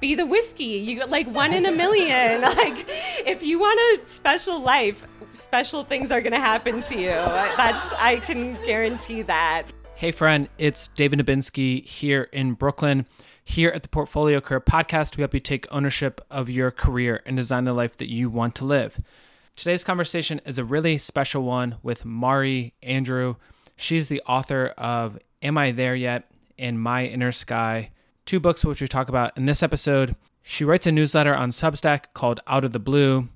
be the whiskey. You like one in a million. like if you want a special life, special things are going to happen to you. That's I can guarantee that. Hey friend, it's David Nebinski here in Brooklyn. Here at the Portfolio Career Podcast, we help you take ownership of your career and design the life that you want to live. Today's conversation is a really special one with Mari Andrew. She's the author of Am I There Yet? and My Inner Sky, two books which we talk about in this episode. She writes a newsletter on Substack called Out of the Blue.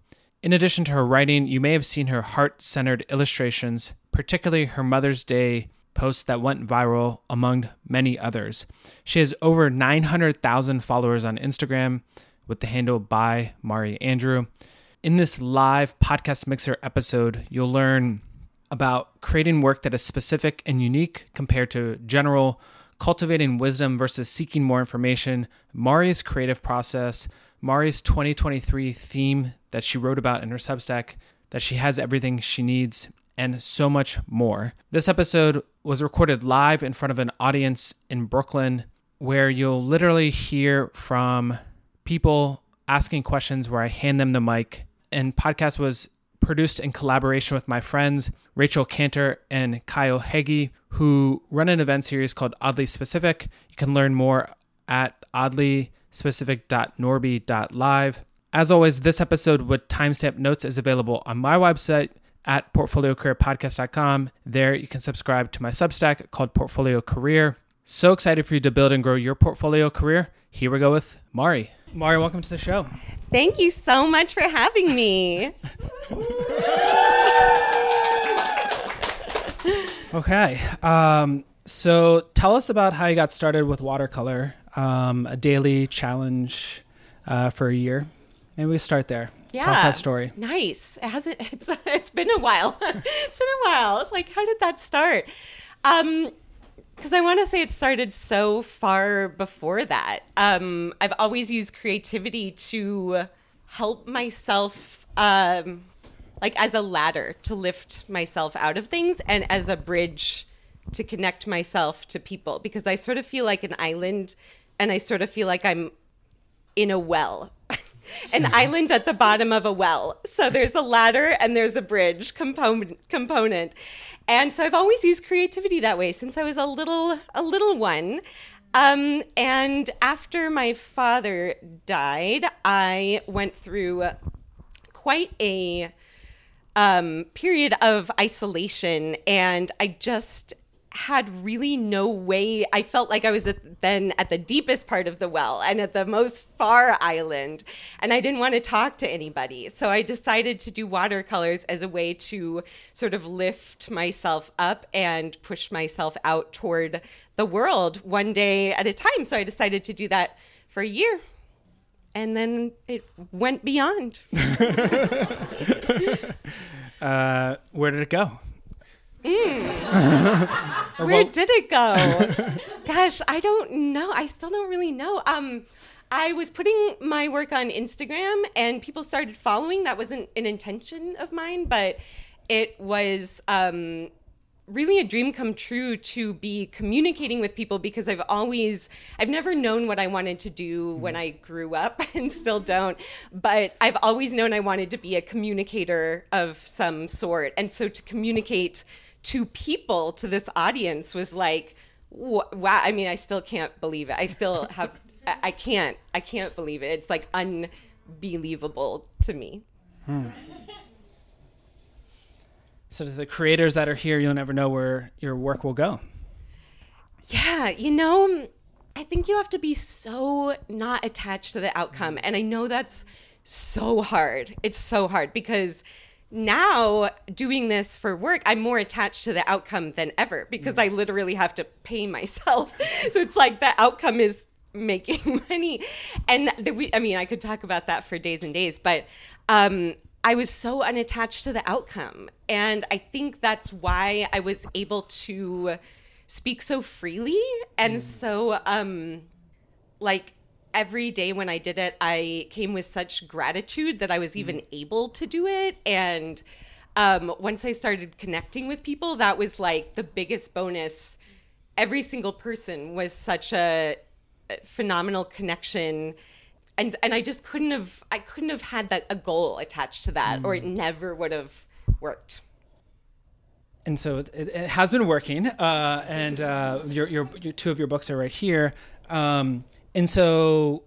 In addition to her writing, you may have seen her heart centered illustrations, particularly her Mother's Day post that went viral among many others. She has over 900,000 followers on Instagram with the handle by Mari Andrew. In this live podcast mixer episode, you'll learn about creating work that is specific and unique compared to general, cultivating wisdom versus seeking more information, Mari's creative process, Mari's 2023 theme that she wrote about in her Substack, that she has everything she needs, and so much more. This episode was recorded live in front of an audience in Brooklyn where you'll literally hear from people asking questions where I hand them the mic. And podcast was produced in collaboration with my friends Rachel Cantor and Kyle Heggie, who run an event series called Oddly Specific. You can learn more at oddlyspecific.norby.live. As always, this episode with timestamp notes is available on my website at portfoliocareerpodcast.com. There you can subscribe to my Substack called Portfolio Career. So excited for you to build and grow your portfolio career. Here we go with Mari. Mari, welcome to the show. Thank you so much for having me. Okay. Um, so tell us about how you got started with watercolor, um, a daily challenge uh, for a year. Maybe we start there. Yeah. Tell us that story. Nice. It hasn't it's it's been a while. it's been a while. It's like how did that start? Um because I want to say it started so far before that. Um, I've always used creativity to help myself, um, like as a ladder to lift myself out of things and as a bridge to connect myself to people because I sort of feel like an island and I sort of feel like I'm in a well an island at the bottom of a well. So there's a ladder and there's a bridge component component. And so I've always used creativity that way since I was a little a little one. Um, and after my father died, I went through quite a um, period of isolation, and I just had really no way. I felt like I was at, then at the deepest part of the well and at the most far island, and I didn't want to talk to anybody. So I decided to do watercolors as a way to sort of lift myself up and push myself out toward the world one day at a time. So I decided to do that for a year. And then it went beyond. uh, where did it go? Mm. Where did it go? Gosh, I don't know. I still don't really know. Um, I was putting my work on Instagram and people started following. That wasn't an intention of mine, but it was um, really a dream come true to be communicating with people because I've always I've never known what I wanted to do when I grew up and still don't but I've always known I wanted to be a communicator of some sort and so to communicate to people to this audience was like wow I mean I still can't believe it I still have I can't I can't believe it it's like unbelievable to me hmm. So to the creators that are here, you'll never know where your work will go. Yeah, you know, I think you have to be so not attached to the outcome. And I know that's so hard. It's so hard because now doing this for work, I'm more attached to the outcome than ever because I literally have to pay myself. so it's like the outcome is making money. And the, we, I mean, I could talk about that for days and days, but um, I was so unattached to the outcome. And I think that's why I was able to speak so freely and mm. so um like every day when I did it I came with such gratitude that I was even mm. able to do it. And um once I started connecting with people that was like the biggest bonus. Every single person was such a phenomenal connection. And and I just couldn't have I couldn't have had that a goal attached to that, or it never would have worked. and so it, it, it has been working uh, and uh, your, your, your two of your books are right here. Um, and so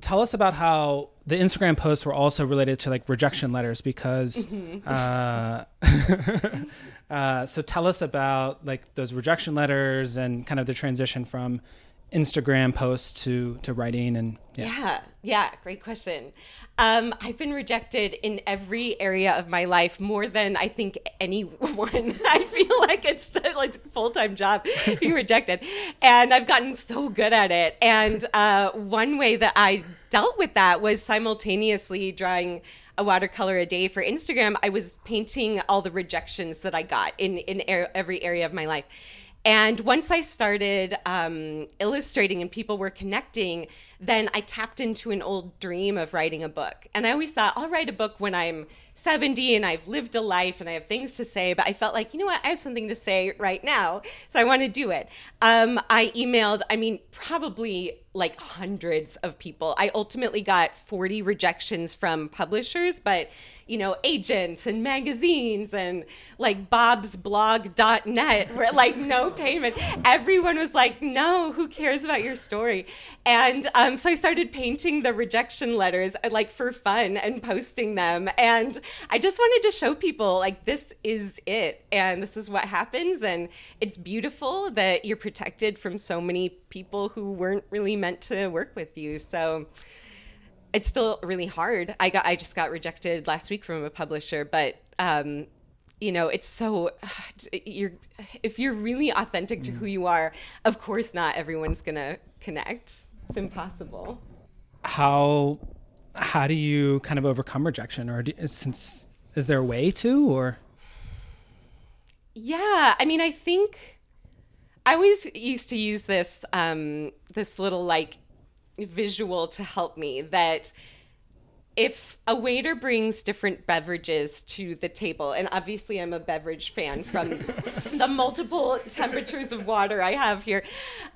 tell us about how the instagram posts were also related to like rejection letters because uh, uh, so tell us about like those rejection letters and kind of the transition from instagram posts to to writing and yeah, Yeah, yeah, great question. Um, I've been rejected in every area of my life more than I think anyone. I feel like it's like a full time job being rejected, and I've gotten so good at it. And uh, one way that I dealt with that was simultaneously drawing a watercolor a day for Instagram. I was painting all the rejections that I got in in er- every area of my life. And once I started um, illustrating and people were connecting, then I tapped into an old dream of writing a book. And I always thought, I'll write a book when I'm 70 and I've lived a life and I have things to say. But I felt like, you know what, I have something to say right now. So I want to do it. Um, I emailed, I mean, probably like hundreds of people. I ultimately got 40 rejections from publishers, but you know, agents and magazines and like bobsblog.net were like no payment. Everyone was like, no, who cares about your story? And um, so I started painting the rejection letters uh, like for fun and posting them. And I just wanted to show people like this is it and this is what happens. And it's beautiful that you're protected from so many people who weren't really meant to work with you. So, it's still really hard. I got I just got rejected last week from a publisher, but um, you know, it's so you're if you're really authentic to who you are, of course not everyone's going to connect. It's impossible. how how do you kind of overcome rejection or do, since is there a way to or Yeah, I mean, I think I always used to use this um, this little like visual to help me that if a waiter brings different beverages to the table, and obviously I'm a beverage fan from the multiple temperatures of water I have here,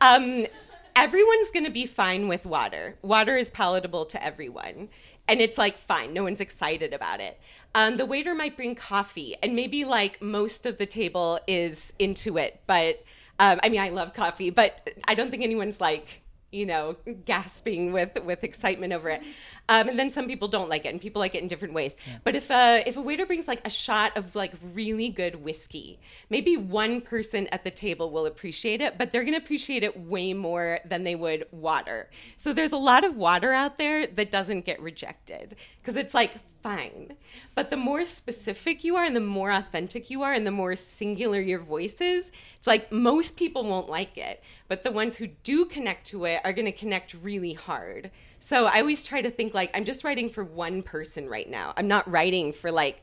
um, everyone's going to be fine with water. Water is palatable to everyone. And it's like, fine, no one's excited about it. Um, the waiter might bring coffee, and maybe like most of the table is into it. But um, I mean, I love coffee, but I don't think anyone's like, you know, gasping with with excitement over it. Um, and then some people don't like it, and people like it in different ways. But if a if a waiter brings like a shot of like really good whiskey, maybe one person at the table will appreciate it, but they're going to appreciate it way more than they would water. So there's a lot of water out there that doesn't get rejected because it's like fine. But the more specific you are and the more authentic you are and the more singular your voice is, it's like most people won't like it. But the ones who do connect to it are going to connect really hard. So I always try to think like I'm just writing for one person right now. I'm not writing for like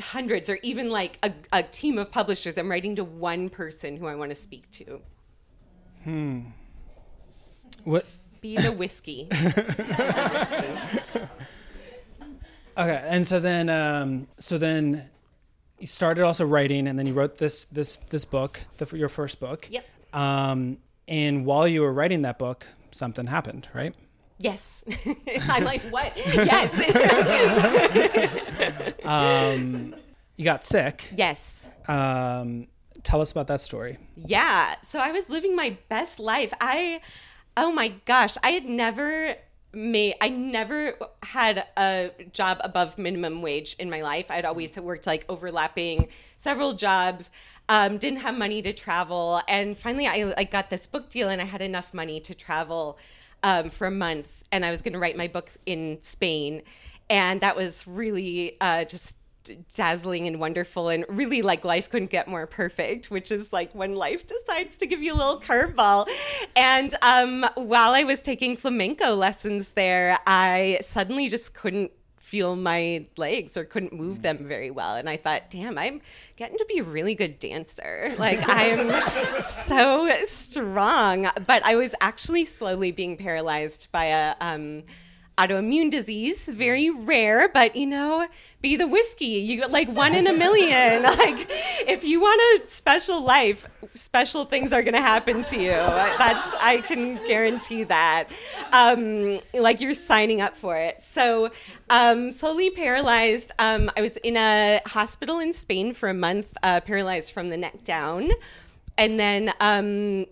hundreds or even like a, a team of publishers. I'm writing to one person who I want to speak to. Hmm what Be the whiskey. Okay, and so then, um, so then, you started also writing, and then you wrote this this this book, the, your first book. Yep. Um, and while you were writing that book, something happened, right? Yes. I'm like, what? Yes. Um, you got sick. yes. Um, tell us about that story. Yeah. So I was living my best life. I, oh my gosh, I had never made, I never had a job above minimum wage in my life. I'd always worked like overlapping several jobs. Um, didn't have money to travel, and finally, I, I got this book deal, and I had enough money to travel um, for a month, and I was going to write my book in Spain, and that was really uh, just dazzling and wonderful and really like life couldn't get more perfect which is like when life decides to give you a little curveball. And um, while i was taking flamenco lessons there i suddenly just couldn't feel my legs or couldn't move them very well. And i thought damn i'm getting to be a really good dancer. Like i'm so strong. But i was actually slowly being paralyzed by a um, autoimmune disease, very rare, but you know, be the whiskey. You like one in a million. like if you want a special life, special things are going to happen to you. That's I can guarantee that. Um, like you're signing up for it. So um, slowly paralyzed. Um, I was in a hospital in Spain for a month, uh, paralyzed from the neck down, and then um,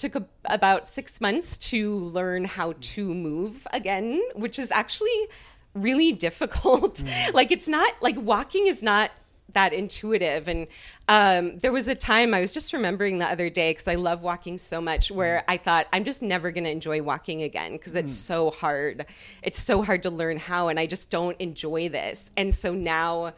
took a, about six months to learn how to move again, which is actually really difficult. Mm. like it's not like walking is not that intuitive. And um, there was a time I was just remembering the other day because I love walking so much where I thought I'm just never going to enjoy walking again because it's mm. so hard. It's so hard to learn how, and I just don't enjoy this. And so now,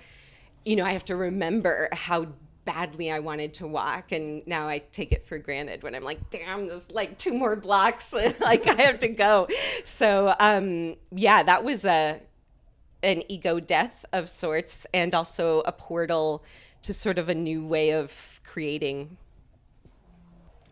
you know, I have to remember how badly I wanted to walk and now I take it for granted when I'm like damn there's like two more blocks like I have to go. So um yeah that was a an ego death of sorts and also a portal to sort of a new way of creating.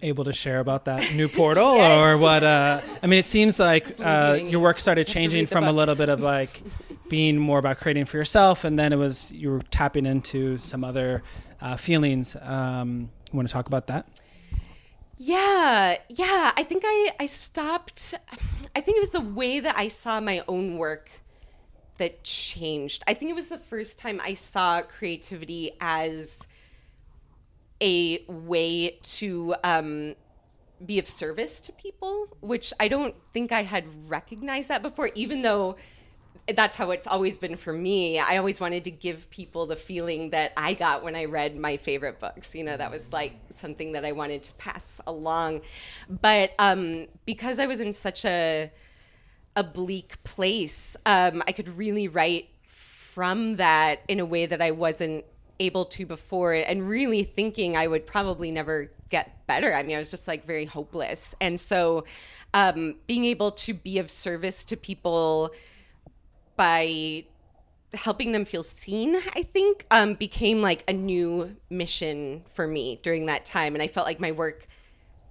Able to share about that new portal yeah. or what uh i mean it seems like uh your work started changing from a little bit of like being more about creating for yourself and then it was you were tapping into some other uh, feelings. Um, you want to talk about that? Yeah, yeah. I think I I stopped. I think it was the way that I saw my own work that changed. I think it was the first time I saw creativity as a way to um, be of service to people, which I don't think I had recognized that before, even though that's how it's always been for me. I always wanted to give people the feeling that I got when I read my favorite books. You know, that was like something that I wanted to pass along. But um, because I was in such a a bleak place, um, I could really write from that in a way that I wasn't able to before and really thinking I would probably never get better. I mean, I was just like very hopeless. And so um, being able to be of service to people by helping them feel seen i think um, became like a new mission for me during that time. And i felt like my work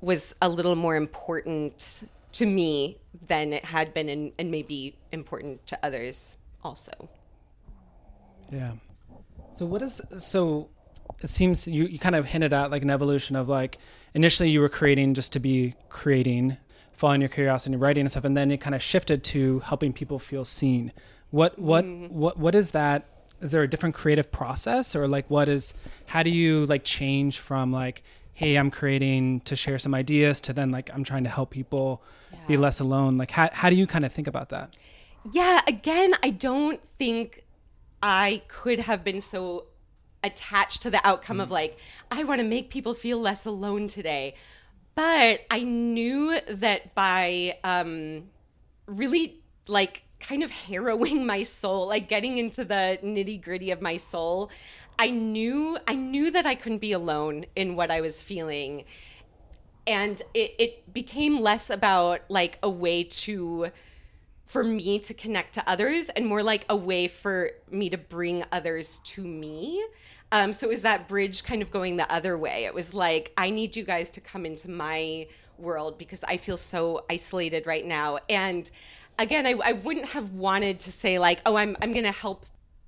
was a little more important to me than it had been and, and maybe important to others also. Yeah. So what is so it seems you, you kind of hinted at like an evolution of like initially you were creating just to be creating following your curiosity writing and stuff and then it kind of shifted to helping people feel seen what what mm. what what is that? Is there a different creative process or like what is how do you like change from like hey i'm creating to share some ideas to then like i'm trying to help people yeah. be less alone like how, how do you kind of think about that yeah again i don't think i could have been so attached to the outcome mm. of like i want to make people feel less alone today but i knew that by um really like kind of harrowing my soul, like getting into the nitty gritty of my soul. I knew I knew that I couldn't be alone in what I was feeling. And it, it became less about like a way to for me to connect to others and more like a way for me to bring others to me. Um, so it was that bridge kind of going the other way. It was like, I need you guys to come into my world because I feel so isolated right now. And again, I, I wouldn't have wanted to say like, oh, I'm I'm gonna help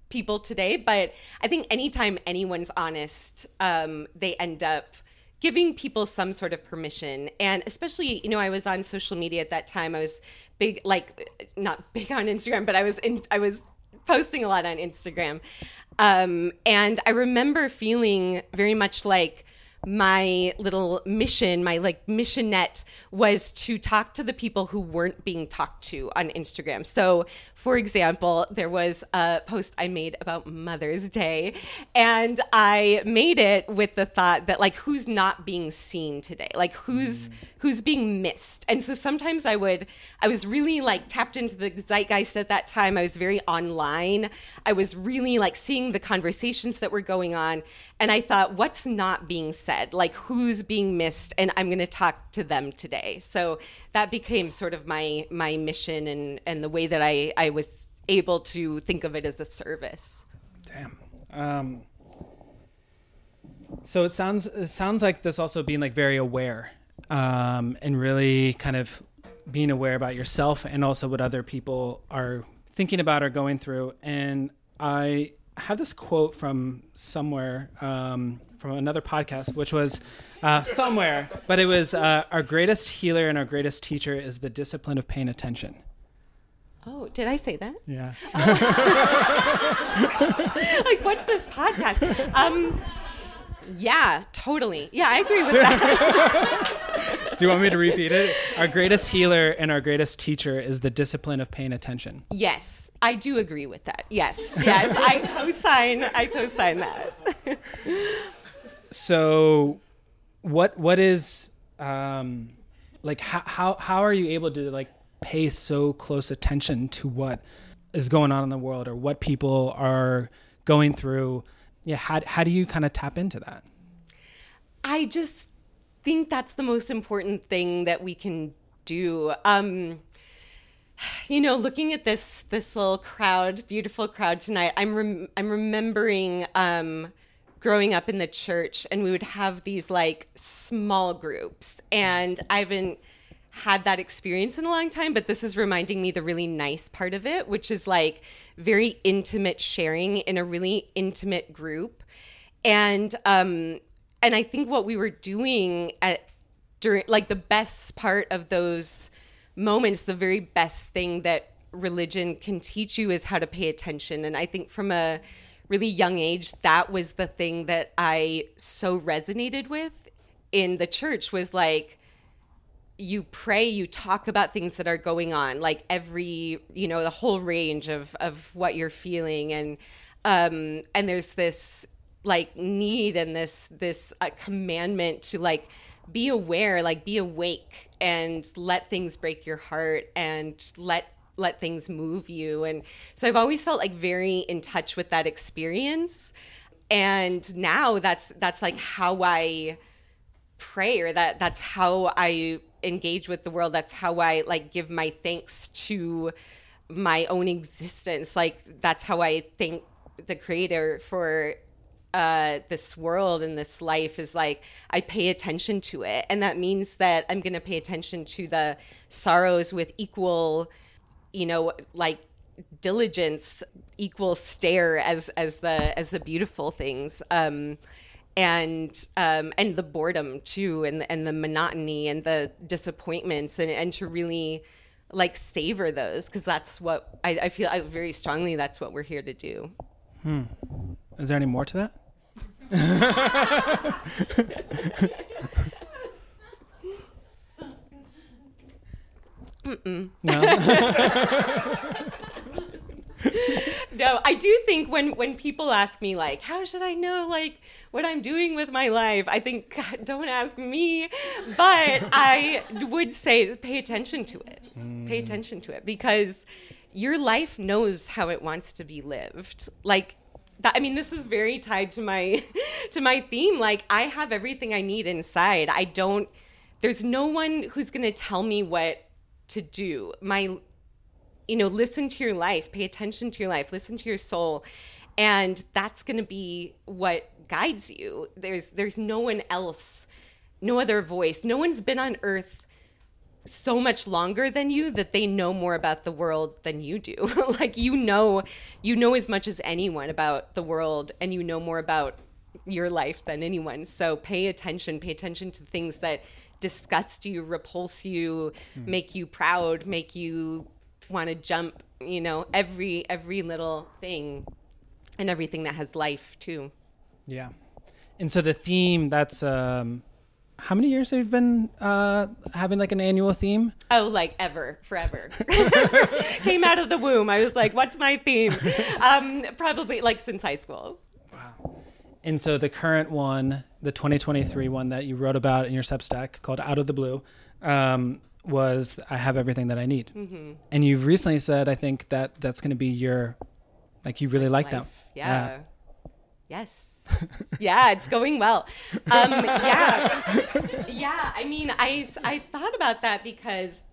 people today, but I think anytime anyone's honest, um, they end up giving people some sort of permission. And especially you know i was on social media at that time. I was big like not big on instagram but i was in i was posting a lot on instagram. Um, and i remember feeling very much like my little mission, my like missionette was to talk to the people who weren't being talked to on Instagram. So, for example, there was a post I made about Mother's Day, and I made it with the thought that like who's not being seen today? Like who's mm. who's being missed? And so sometimes I would I was really like tapped into the zeitgeist at that time. I was very online. I was really like seeing the conversations that were going on, and I thought what's not being said said, like who's being missed, and I'm going to talk to them today. So that became sort of my my mission and and the way that I I was able to think of it as a service. Damn. Um, so it sounds it sounds like this also being like very aware um, and really kind of being aware about yourself and also what other people are thinking about or going through. And I have this quote from somewhere, um, from another podcast, which was uh, somewhere, but it was uh, our greatest healer and our greatest teacher is the discipline of paying attention. Oh, did I say that? Yeah. like, what's this podcast? Um, yeah, totally. Yeah, I agree with that. Do you want me to repeat it? Our greatest healer and our greatest teacher is the discipline of paying attention. yes, I do agree with that. Yes, yes, I co-sign. I co-sign that. So, what what is um, like how how how are you able to like pay so close attention to what is going on in the world or what people are going through? Yeah, how how do you kind of tap into that? I just think that's the most important thing that we can do. Um, you know, looking at this this little crowd, beautiful crowd tonight, I'm rem- I'm remembering um, growing up in the church, and we would have these like small groups, and I haven't had that experience in a long time, but this is reminding me the really nice part of it, which is like very intimate sharing in a really intimate group, and um, and I think what we were doing at during like the best part of those moments, the very best thing that religion can teach you is how to pay attention. And I think from a really young age, that was the thing that I so resonated with in the church was like, you pray, you talk about things that are going on, like every, you know, the whole range of, of what you're feeling. And, um, and there's this like need and this, this uh, commandment to like, be aware like be awake and let things break your heart and let let things move you. And so i've always felt like very in touch with that experience. And now that's that's like how i pray or that that's how i engage with the world. That's how i like give my thanks to my own existence. Like that's how i thank the creator for uh, this world and this life is like I pay attention to it, and that means that I'm going to pay attention to the sorrows with equal, you know, like diligence, equal stare as as the as the beautiful things. Um, and um, and the boredom too, and and the monotony and the disappointments, and and to really like savor those because that's what I, I feel I, very strongly. That's what we're here to do. Hmm. Is there any more to that? Mm-mm. No. no, I do think when when people ask me like, how should I know like what I'm doing with my life? I think God, don't ask me, but I would say pay attention to it. Pay mm. attention to it because your life knows how it wants to be lived. Like that, I mean, this is very tied to my to my theme. Like I have everything I need inside. I don't. There's no one who's going to tell me what to do. My you know, listen to your life, pay attention to your life, listen to your soul, and that's going to be what guides you. There's there's no one else, no other voice. No one's been on earth so much longer than you that they know more about the world than you do. like you know, you know as much as anyone about the world and you know more about your life than anyone. So pay attention, pay attention to things that disgust you, repulse you, mm. make you proud, make you want to jump, you know, every every little thing and everything that has life too. Yeah. And so the theme that's um how many years have you been uh, having like an annual theme? Oh, like ever, forever. Came out of the womb. I was like, "What's my theme?" Um, probably like since high school. Wow. And so the current one, the 2023 one that you wrote about in your Substack called "Out of the Blue," um, was "I have everything that I need." Mm-hmm. And you've recently said, I think that that's going to be your, like, you really like Life. that. Yeah. yeah. Yes yeah, it's going well. Um, yeah, yeah. I mean, I I thought about that because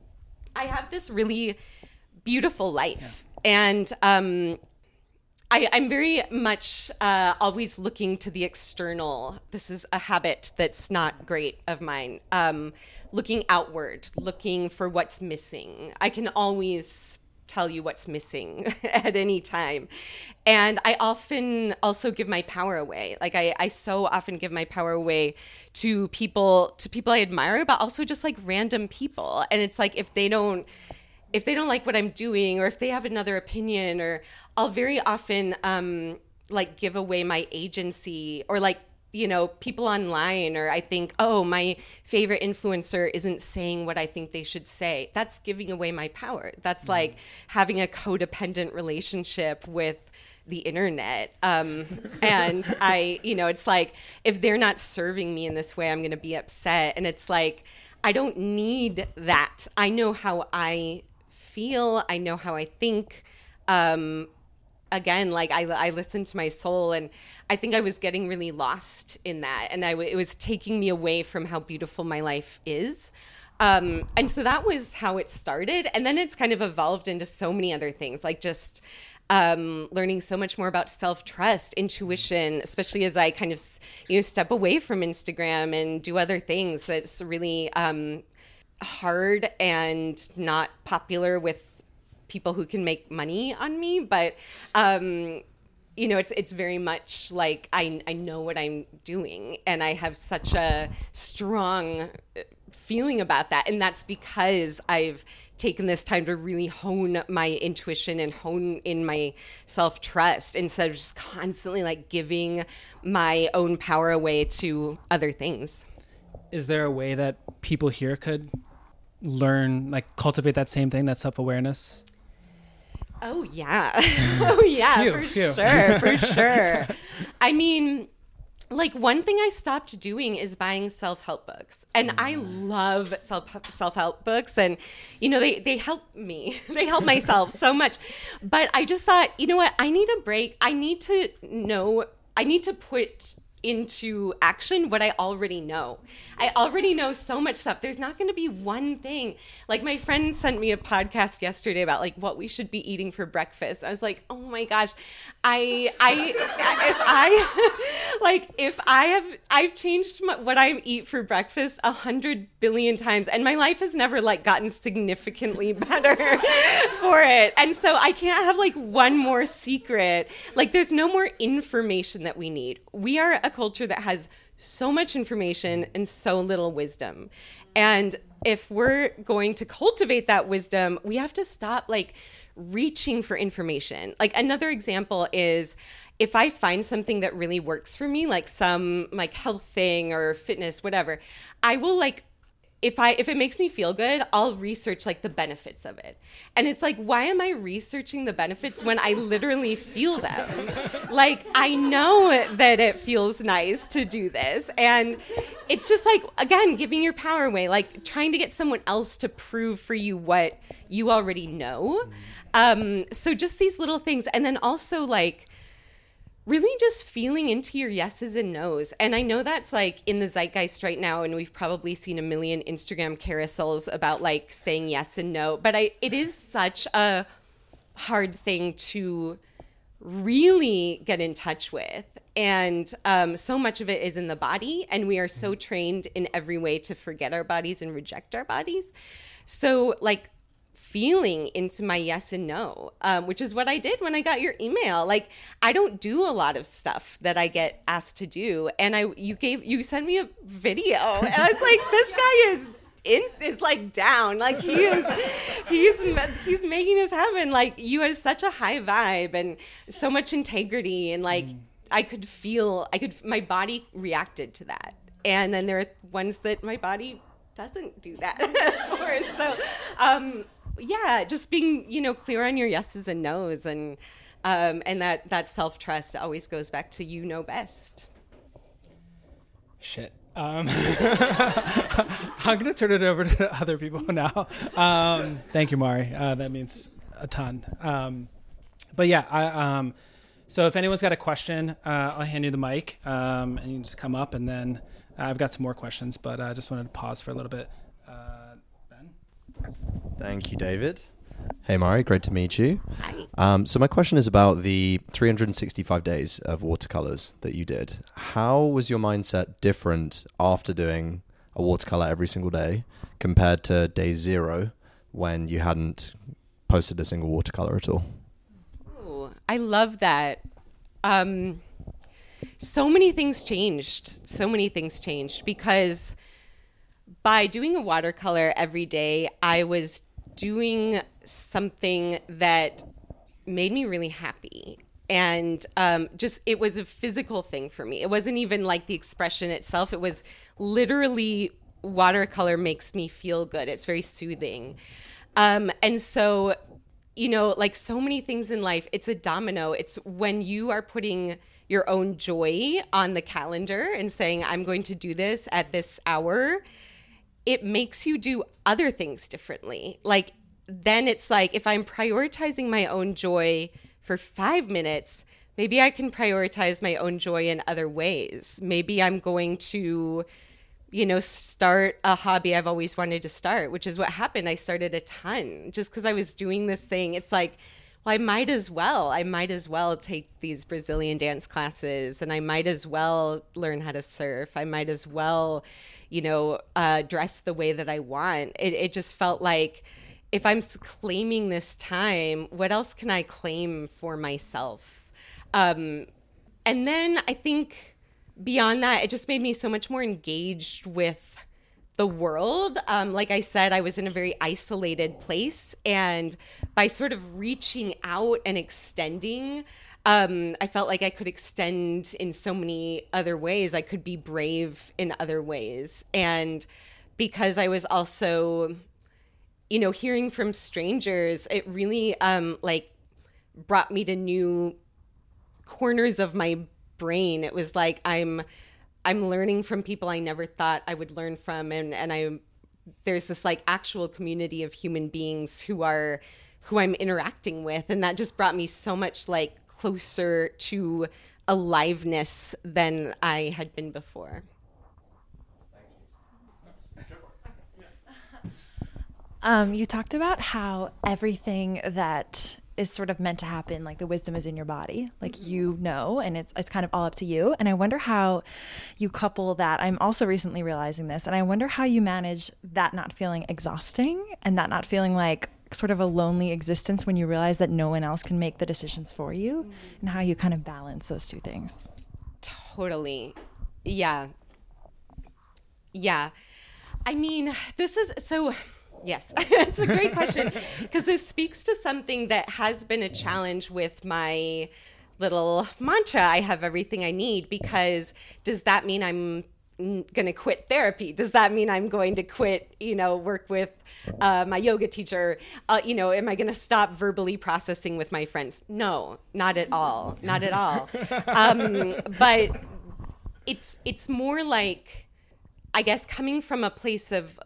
I have this really beautiful life, yeah. and um, I, I'm very much uh, always looking to the external. This is a habit that's not great of mine. Um, looking outward, looking for what's missing. I can always tell you what's missing at any time. And I often also give my power away. Like I, I so often give my power away to people to people I admire, but also just like random people. And it's like if they don't if they don't like what I'm doing or if they have another opinion or I'll very often um like give away my agency or like you know people online or I think oh my favorite influencer isn't saying what I think they should say. That's giving away my power. That's mm. like having a codependent relationship with the internet. Um, and i you know it's like if they're not serving me in this way i'm going to be upset. And it's like i don't need that. I know how i feel, I know how I think. Um, again, like I, I listened to my soul, and I think I was getting really lost in that, and I it was taking me away from how beautiful my life is. Um, and so that was how it started, and then it's kind of evolved into so many other things, like just um, learning so much more about self trust, intuition, especially as I kind of you know step away from Instagram and do other things. That's really um, hard and not popular with people who can make money on me, but um, you know, it's it's very much like I I know what I'm doing, and I have such a strong feeling about that, and that's because I've taken this time to really hone my intuition and hone in my self trust instead of just constantly like giving my own power away to other things. Is there a way that people here could learn like cultivate that same thing that self-awareness oh yeah oh yeah phew, for phew. sure for sure i mean like one thing I stopped doing is buying self-help books. And I mm. love self self-help books and you know they they help me. they help myself so much. But I just thought, you know what? I need a break. I need to know I need to put into action what I already know. I already know so much stuff. There's not going to be one thing. Like my friend sent me a podcast yesterday about like what we should be eating for breakfast. I was like, "Oh my gosh. I I if I like if I have I've changed my, what I eat for breakfast a hundred billion times and my life has never like gotten significantly better for it. And so I can't have like one more secret. Like there's no more information that we need. We are a culture that has so much information and so little wisdom. And if we're going to cultivate that wisdom, we have to stop like reaching for information. Like another example is if I find something that really works for me, like some like health thing or fitness, whatever, I will like if I if it makes me feel good, I'll research like the benefits of it. And it's like, why am I researching the benefits when I literally feel them? like I know that it feels nice to do this. And it's just like again, giving your power away, like trying to get someone else to prove for you what you already know. Um, so just these little things. And then also like really just feeling into your yeses and nos. And I know that's like in the zeitgeist right now, and we've probably seen a million Instagram carousels about like saying yes and no, but I it is such a hard thing to really get in touch with. And um, so much of it is in the body, and we are so trained in every way to forget our bodies and reject our bodies. So, like, feeling into my yes and no, um, which is what I did when I got your email. Like I don't do a lot of stuff that I get asked to do, and I you gave you sent me a video, and I was like, this guy is in is like down. Like he is he's he's making this happen. Like you have such a high vibe and so much integrity. And like mm. i could feel i could my body reacted to that. And then there are ones that my body doesn't do that for. So um yeah, just being you know clear on your yeses and nos, and um, and that that self trust always goes back to you know best. Shit. Um, I'm gonna turn it over to other people now. Um, thank you, Mari. Uh, that means a ton. Um, but yeah, I, um, so if anyone's got a question, uh, I'll hand you the mic, um, and you can just come up, and then I've got some more questions, but I just wanted to pause for a little bit. Uh, Thank you, David. Hey, Mari, great to meet you. Hi. Um, so, my question is about the 365 days of watercolors that you did. How was your mindset different after doing a watercolor every single day compared to day zero when you hadn't posted a single watercolor at all? Ooh, I love that. Um, so many things changed. So many things changed because by doing a watercolor every day, I was doing something that made me really happy. And um, just, it was a physical thing for me. It wasn't even like the expression itself, it was literally watercolor makes me feel good. It's very soothing. Um, and so, you know, like so many things in life, it's a domino. It's when you are putting your own joy on the calendar and saying, I'm going to do this at this hour, it makes you do other things differently. Like, then it's like if I'm prioritizing my own joy for five minutes, maybe I can prioritize my own joy in other ways. Maybe I'm going to, you know, start a hobby I've always wanted to start, which is what happened. I started a ton just because I was doing this thing. It's like, well, I might as well. I might as well take these Brazilian dance classes and I might as well learn how to surf. I might as well, you know, uh, dress the way that I want. It, it just felt like, if I'm claiming this time, what else can I claim for myself? Um, and then I think beyond that, it just made me so much more engaged with the world. Um, like I said, I was in a very isolated place. And by sort of reaching out and extending, um, I felt like I could extend in so many other ways. I could be brave in other ways. And because I was also you know, hearing from strangers, it really um, like brought me to new corners of my brain. It was like I'm I'm learning from people I never thought I would learn from, and and I there's this like actual community of human beings who are who I'm interacting with, and that just brought me so much like closer to aliveness than I had been before. Um, you talked about how everything that is sort of meant to happen, like the wisdom is in your body, like you know, and it's it's kind of all up to you. And I wonder how you couple that. I'm also recently realizing this, and I wonder how you manage that not feeling exhausting and that not feeling like sort of a lonely existence when you realize that no one else can make the decisions for you, mm-hmm. and how you kind of balance those two things. Totally, yeah, yeah. I mean, this is so Yes, it's a great question because this speaks to something that has been a challenge with my little mantra I have everything I need because does that mean I'm going to quit therapy? Does that mean I'm going to quit, you know, work with uh, my yoga teacher? Uh, you know, am I going to stop verbally processing with my friends? No, not at all. Not at all. Um, but it's it's more like I guess coming from a place of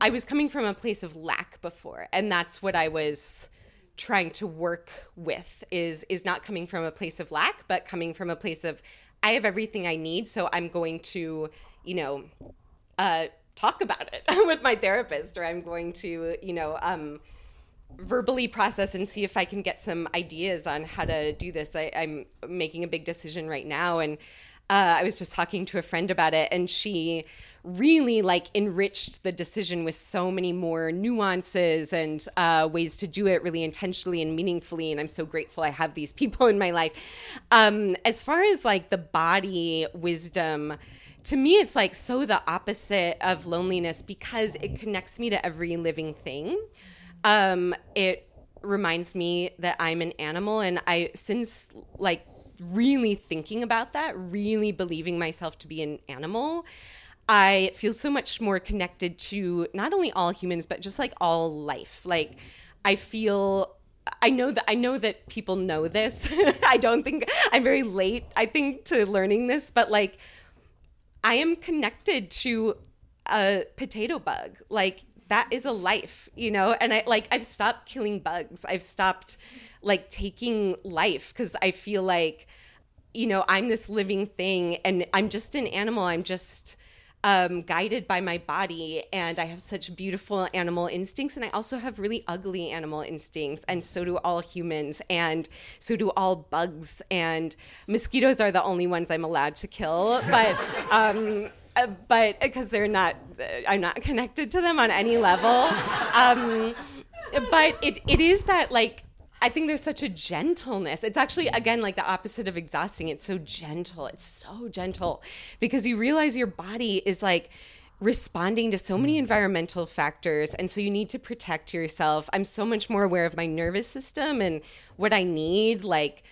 I was coming from a place of lack before, and that's what I was trying to work with is is not coming from a place of lack, but coming from a place of I have everything I need, so I'm going to, you know, uh, talk about it with my therapist, or I'm going to, you know, um, verbally process and see if I can get some ideas on how to do this. I, I'm making a big decision right now, and uh, I was just talking to a friend about it, and she really like enriched the decision with so many more nuances and uh, ways to do it really intentionally and meaningfully. And I'm so grateful I have these people in my life. Um, as far as like the body wisdom, to me, it's like so the opposite of loneliness because it connects me to every living thing. Um, it reminds me that I'm an animal, and I since like really thinking about that, really believing myself to be an animal, I feel so much more connected to not only all humans, but just like all life. Like, I feel I know that I know that people know this. I don't think I'm very late, I think, to learning this, but like I am connected to a potato bug. Like that is a life, you know? And I like I've stopped killing bugs. I've stopped like taking life because I feel like, you know, I'm this living thing and I'm just an animal. I'm just um, guided by my body and I have such beautiful animal instincts and I also have really ugly animal instincts and so do all humans and so do all bugs and mosquitoes are the only ones I'm allowed to kill but um, uh, but because they're not I'm not connected to them on any level um, but it, it is that like I think there's such a gentleness. It's actually, again, like the opposite of exhausting. It's so gentle. It's so gentle because you realize your body is like responding to so many environmental factors. And so you need to protect yourself. I'm so much more aware of my nervous system and what I need. Like,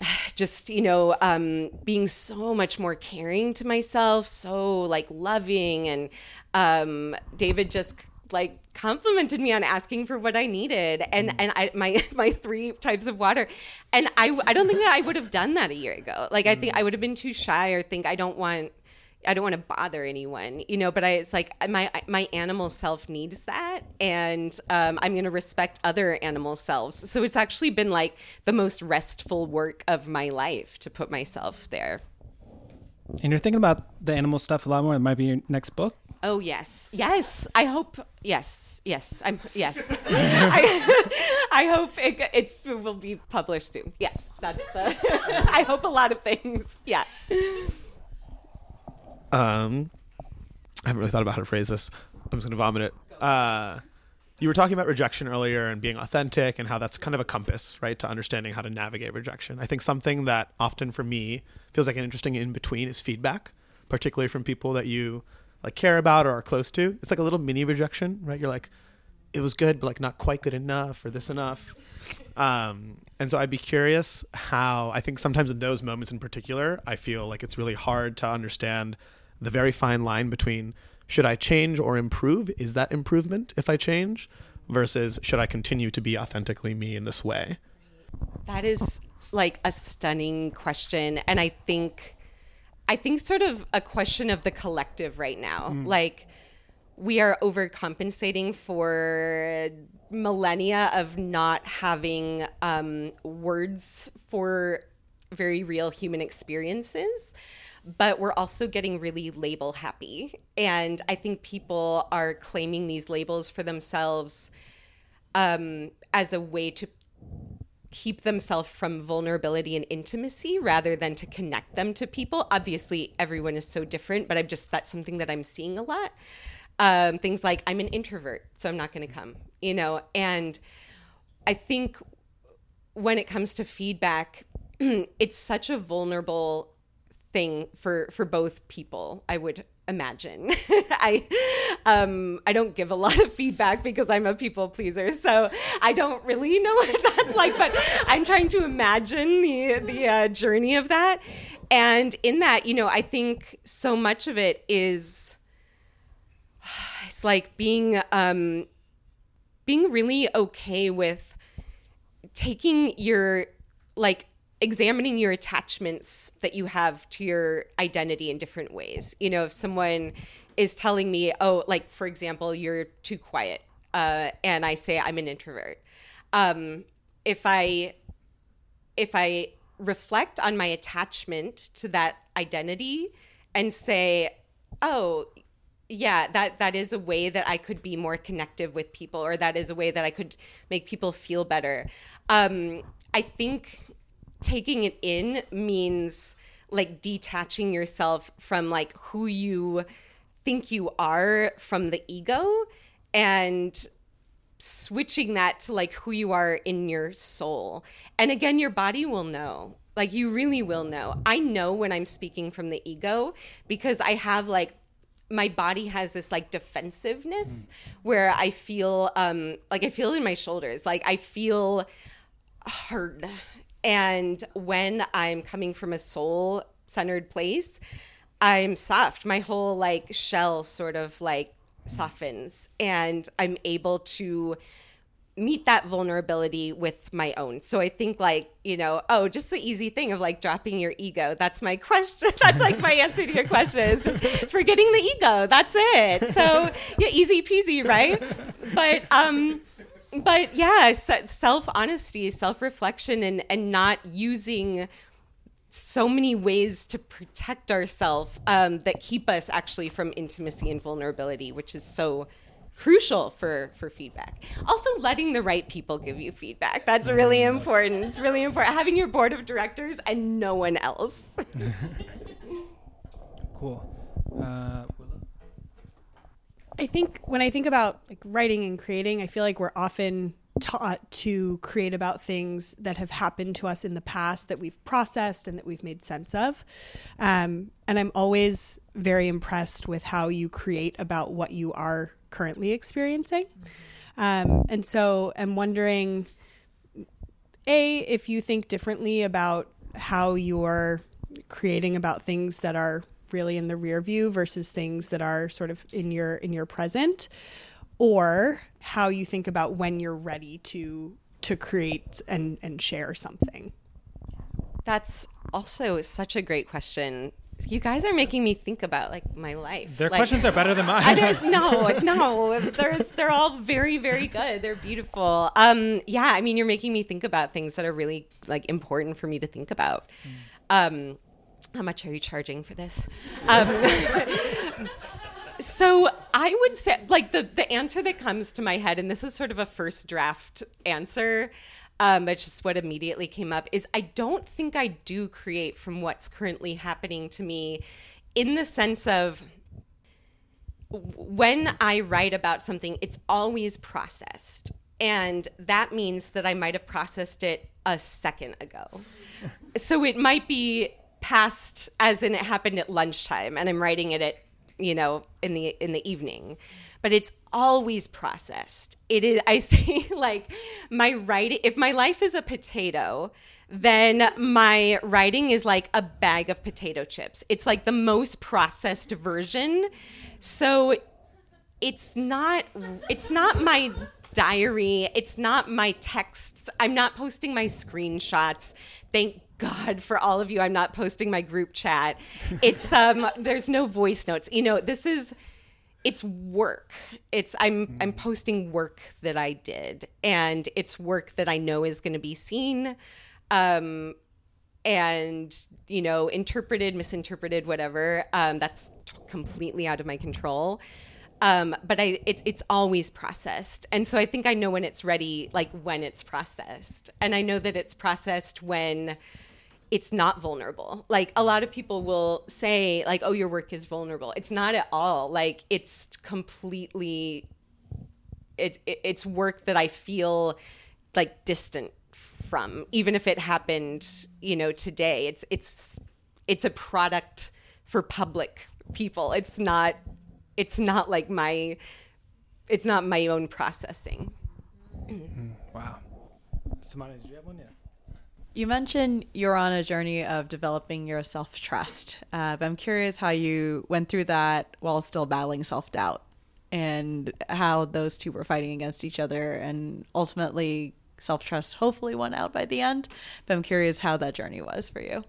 just you know um, being so much more caring to myself so like loving and um, david just like complimented me on asking for what I needed and Mm. and I my my three types of water and I I don't think I would have done that a year ago like I Mm. think I would have been too shy or think I don't want I don't want to bother anyone you know but I it's like my my animal self needs that and um, I'm going to respect other animal selves so it's actually been like the most restful work of my life to put myself there And you're thinking about the animal stuff a lot more. It might be your next book. Oh yes, yes. I hope yes, yes. I'm yes. I, I hope it, it's it will be published soon. Yes, that's the. I hope a lot of things. Yeah. Um, I haven't really thought about how to phrase this. I'm just going to vomit it. Uh, you were talking about rejection earlier and being authentic and how that's kind of a compass, right, to understanding how to navigate rejection. I think something that often for me feels like an interesting in between is feedback, particularly from people that you like care about or are close to. It's like a little mini rejection, right? You're like, it was good, but like not quite good enough or this enough. Um, and so I'd be curious how I think sometimes in those moments in particular, I feel like it's really hard to understand the very fine line between should I change or improve? Is that improvement if I change? Versus should I continue to be authentically me in this way? That is like a stunning question, and I think, I think sort of a question of the collective right now. Like, we are overcompensating for millennia of not having um, words for very real human experiences but we're also getting really label happy and i think people are claiming these labels for themselves um, as a way to keep themselves from vulnerability and intimacy rather than to connect them to people. Obviously, everyone is so different, but I'm just that's something that I'm seeing a lot. Um, things like I'm an introvert, so I'm not going to come, you know. And I think when it comes to feedback, it's such a vulnerable thing for for both people. I would imagine. I um I don't give a lot of feedback because I'm a people pleaser. So I don't really know what that's like, but I'm trying to imagine the the uh, journey of that. And in that, you know, I think so much of it is it's like being um being really okay with taking your like examining your attachments that you have to your identity in different ways. You know, if someone is telling me, oh, like for example, you're too quiet, uh, and I say I'm an introvert. Um, if I if I reflect on my attachment to that identity and say, oh, yeah, that that is a way that I could be more connective with people, or that is a way that I could make people feel better. Um, I think taking it in means like detaching yourself from like who you think you are from the ego and switching that to like who you are in your soul. And again, your body will know. Like you really will know. I know when I'm speaking from the ego because I have like my body has this like defensiveness where I feel um like I feel in my shoulders. Like I feel hard. And when I'm coming from a soul centered place, I'm soft. My whole like shell sort of like softens and I'm able to meet that vulnerability with my own. So I think like, you know, oh, just the easy thing of like dropping your ego. That's my question. That's like my answer to your question is just forgetting the ego. That's it. So yeah, easy peasy, right? But um but yeah, self honesty, self reflection, and and not using so many ways to protect ourselves um, that keep us actually from intimacy and vulnerability, which is so crucial for for feedback. Also, letting the right people give you feedback. That's really important. It's really important. Having your board of directors and no one else. Cool. Uh? I think when I think about like writing and creating, I feel like we're often taught to create about things that have happened to us in the past that we've processed and that we've made sense of. Um, and I'm always very impressed with how you create about what you are currently experiencing. Um, and so I'm wondering, A, if you think differently about how you're creating about things that are really in the rear view versus things that are sort of in your in your present or how you think about when you're ready to to create and and share something That's also such a great question. You guys are making me think about like my life. Their Like- questions are better than mine. I don't no, no. They're they're all very very good. They're beautiful. Um yeah, I mean you're making me think about things that are really like important for me to think about. Um how much are you charging for this? Um So I would say like the the answer that comes to my head and this is sort of a first draft answer um, it's just what immediately came up is I don't think I do create from what's currently happening to me in the sense of when I write about something, it's always processed. And that means that I might have processed it a second ago. so it might be past as in it happened at lunchtime and I'm writing it at, you know, in the in the evening. But it's always processed. It is I say like my writing if my life is a potato, then my writing is like a bag of potato chips. It's like the most processed version. So it's not it's not my diary, it's not my texts. I'm not posting my screenshots. Thank God for all of you. I'm not posting my group chat. It's um there's no voice notes. You know, this is it's work. It's I'm I'm posting work that I did and it's work that I know is going to be seen um and you know interpreted misinterpreted whatever um that's t- completely out of my control um but i it's it's always processed and so i think i know when it's ready like when it's processed and i know that it's processed when it's not vulnerable. Like a lot of people will say like oh your work is vulnerable. It's not at all. Like it's completely it, it it's work that I feel like distant from even if it happened, you know, today. It's it's it's a product for public people. It's not it's not like my it's not my own processing. Mm, wow. Samana, did you have one? Yeah. You mentioned you're on a journey of developing your self trust. Uh, but I'm curious how you went through that while still battling self doubt and how those two were fighting against each other and ultimately self trust hopefully won out by the end. But I'm curious how that journey was for you.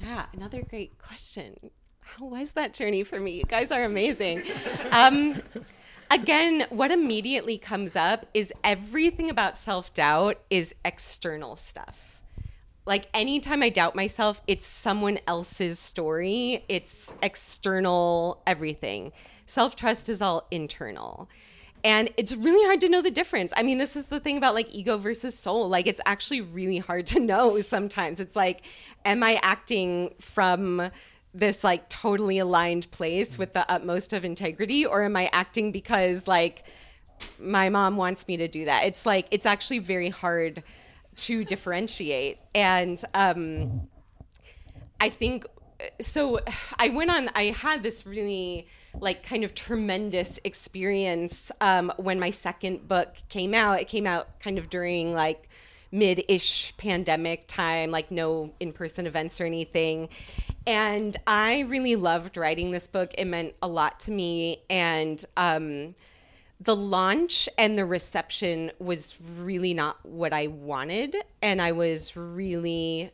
Yeah, another great question. How was that journey for me? You guys are amazing. Um, again, what immediately comes up is everything about self doubt is external stuff. Like anytime I doubt myself, it's someone else's story, it's external everything. Self trust is all internal. And it's really hard to know the difference. I mean, this is the thing about like ego versus soul. Like, it's actually really hard to know sometimes. It's like, am I acting from this like totally aligned place with the utmost of integrity, or am I acting because like my mom wants me to do that? It's like, it's actually very hard to differentiate. And um, I think so I went on I had this really like kind of tremendous experience um, when my second book came out. It came out kind of during like mid-ish pandemic time, like no in-person events or anything. And I really loved writing this book. It meant a lot to me and um, the launch and the reception was really not what I wanted and I was really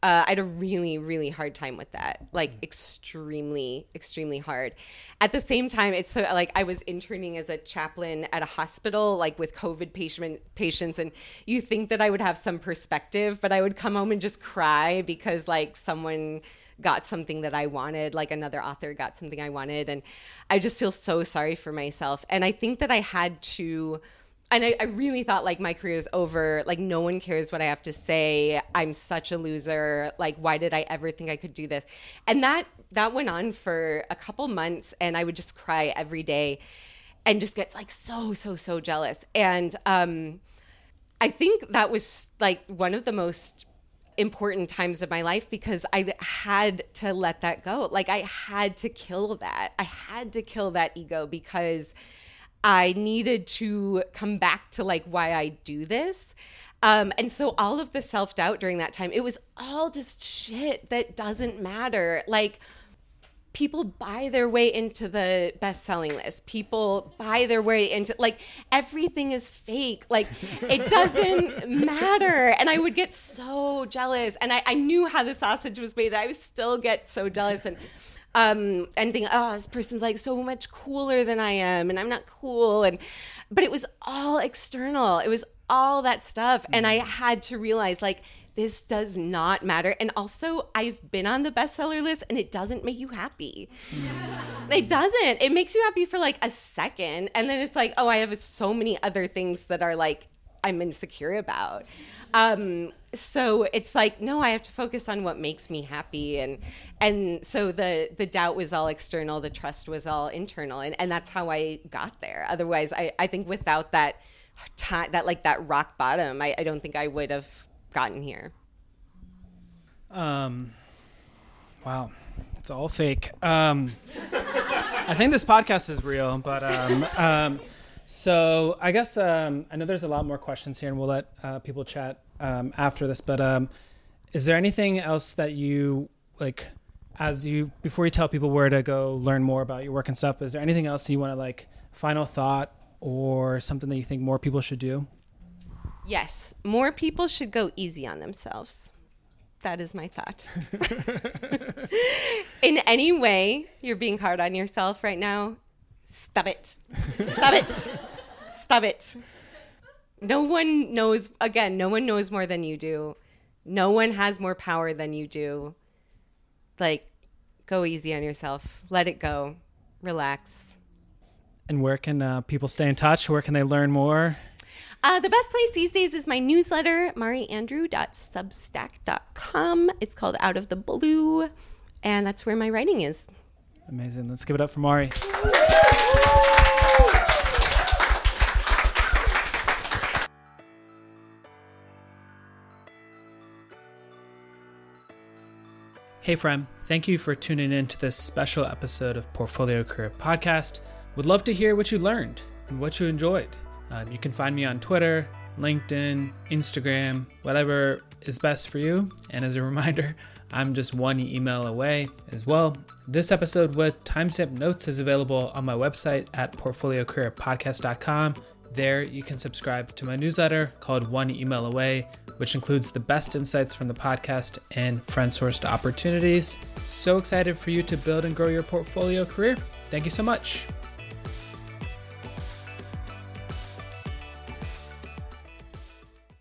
Uh, I had a really, really hard time with that, like extremely, extremely hard. At the same time, it's so like I was interning as a chaplain at a hospital, like with COVID patient patients, and you think that I would have some perspective, but I would come home and just cry because like someone got something that I wanted, like another author got something I wanted, and I just feel so sorry for myself. And I think that I had to and I, I, really thought like my career is over. Like no one cares what i have to say. I'm such a loser. Like why did i ever think i could do this? And that that went on for a couple months and i would just cry every day and just get like so so so jealous. And um i think that was like one of the most important times of my life because I had to let that go. Like I had to kill that. I had to kill that ego because I needed to come back to like why I do this. Um, and so all of the self doubt during that time, it was all just shit that doesn't matter. Like, people buy their way into the best selling list. People buy their way into like everything is fake. Like it doesn't matter. And I would get so jealous. And I, I knew how the sausage was made. I would still get so jealous. And um, and think, oh, this person's like so much cooler than I am, and I'm not cool. And but it was all external. It was all that stuff, and I had to realize like this does not matter. And also, I've been on the bestseller list, and it doesn't make you happy. it doesn't. It makes you happy for like a second, and then it's like, oh, I have so many other things that are like I'm insecure about. Um, so it's like no i have to focus on what makes me happy and and so the the doubt was all external the trust was all internal and, and that's how i got there otherwise i i think without that time that like that rock bottom i, I don't think i would have gotten here um wow it's all fake um i think this podcast is real but um um so I guess um, I know there's a lot more questions here, and we'll let uh, people chat um, after this. But um, is there anything else that you like as you before you tell people where to go learn more about your work and stuff? Is there anything else you want to like final thought or something that you think more people should do? Yes, more people should go easy on themselves. That is my thought. In any way you're being hard on yourself right now, Stop it. Stop it. Stop it. No one knows, again, no one knows more than you do. No one has more power than you do. Like, go easy on yourself. Let it go. Relax. And where can uh, people stay in touch? Where can they learn more? Uh, the best place these days is my newsletter, mariandrew.substack.com. It's called Out of the Blue, and that's where my writing is. Amazing. Let's give it up for Mari. Hey, friend. Thank you for tuning in to this special episode of Portfolio Career Podcast. Would love to hear what you learned and what you enjoyed. Uh, you can find me on Twitter, LinkedIn, Instagram, whatever is best for you. And as a reminder, I'm just one email away as well. This episode with timestamp notes is available on my website at portfoliocareerpodcast.com. There, you can subscribe to my newsletter called One Email Away, which includes the best insights from the podcast and friend sourced opportunities. So excited for you to build and grow your portfolio career. Thank you so much.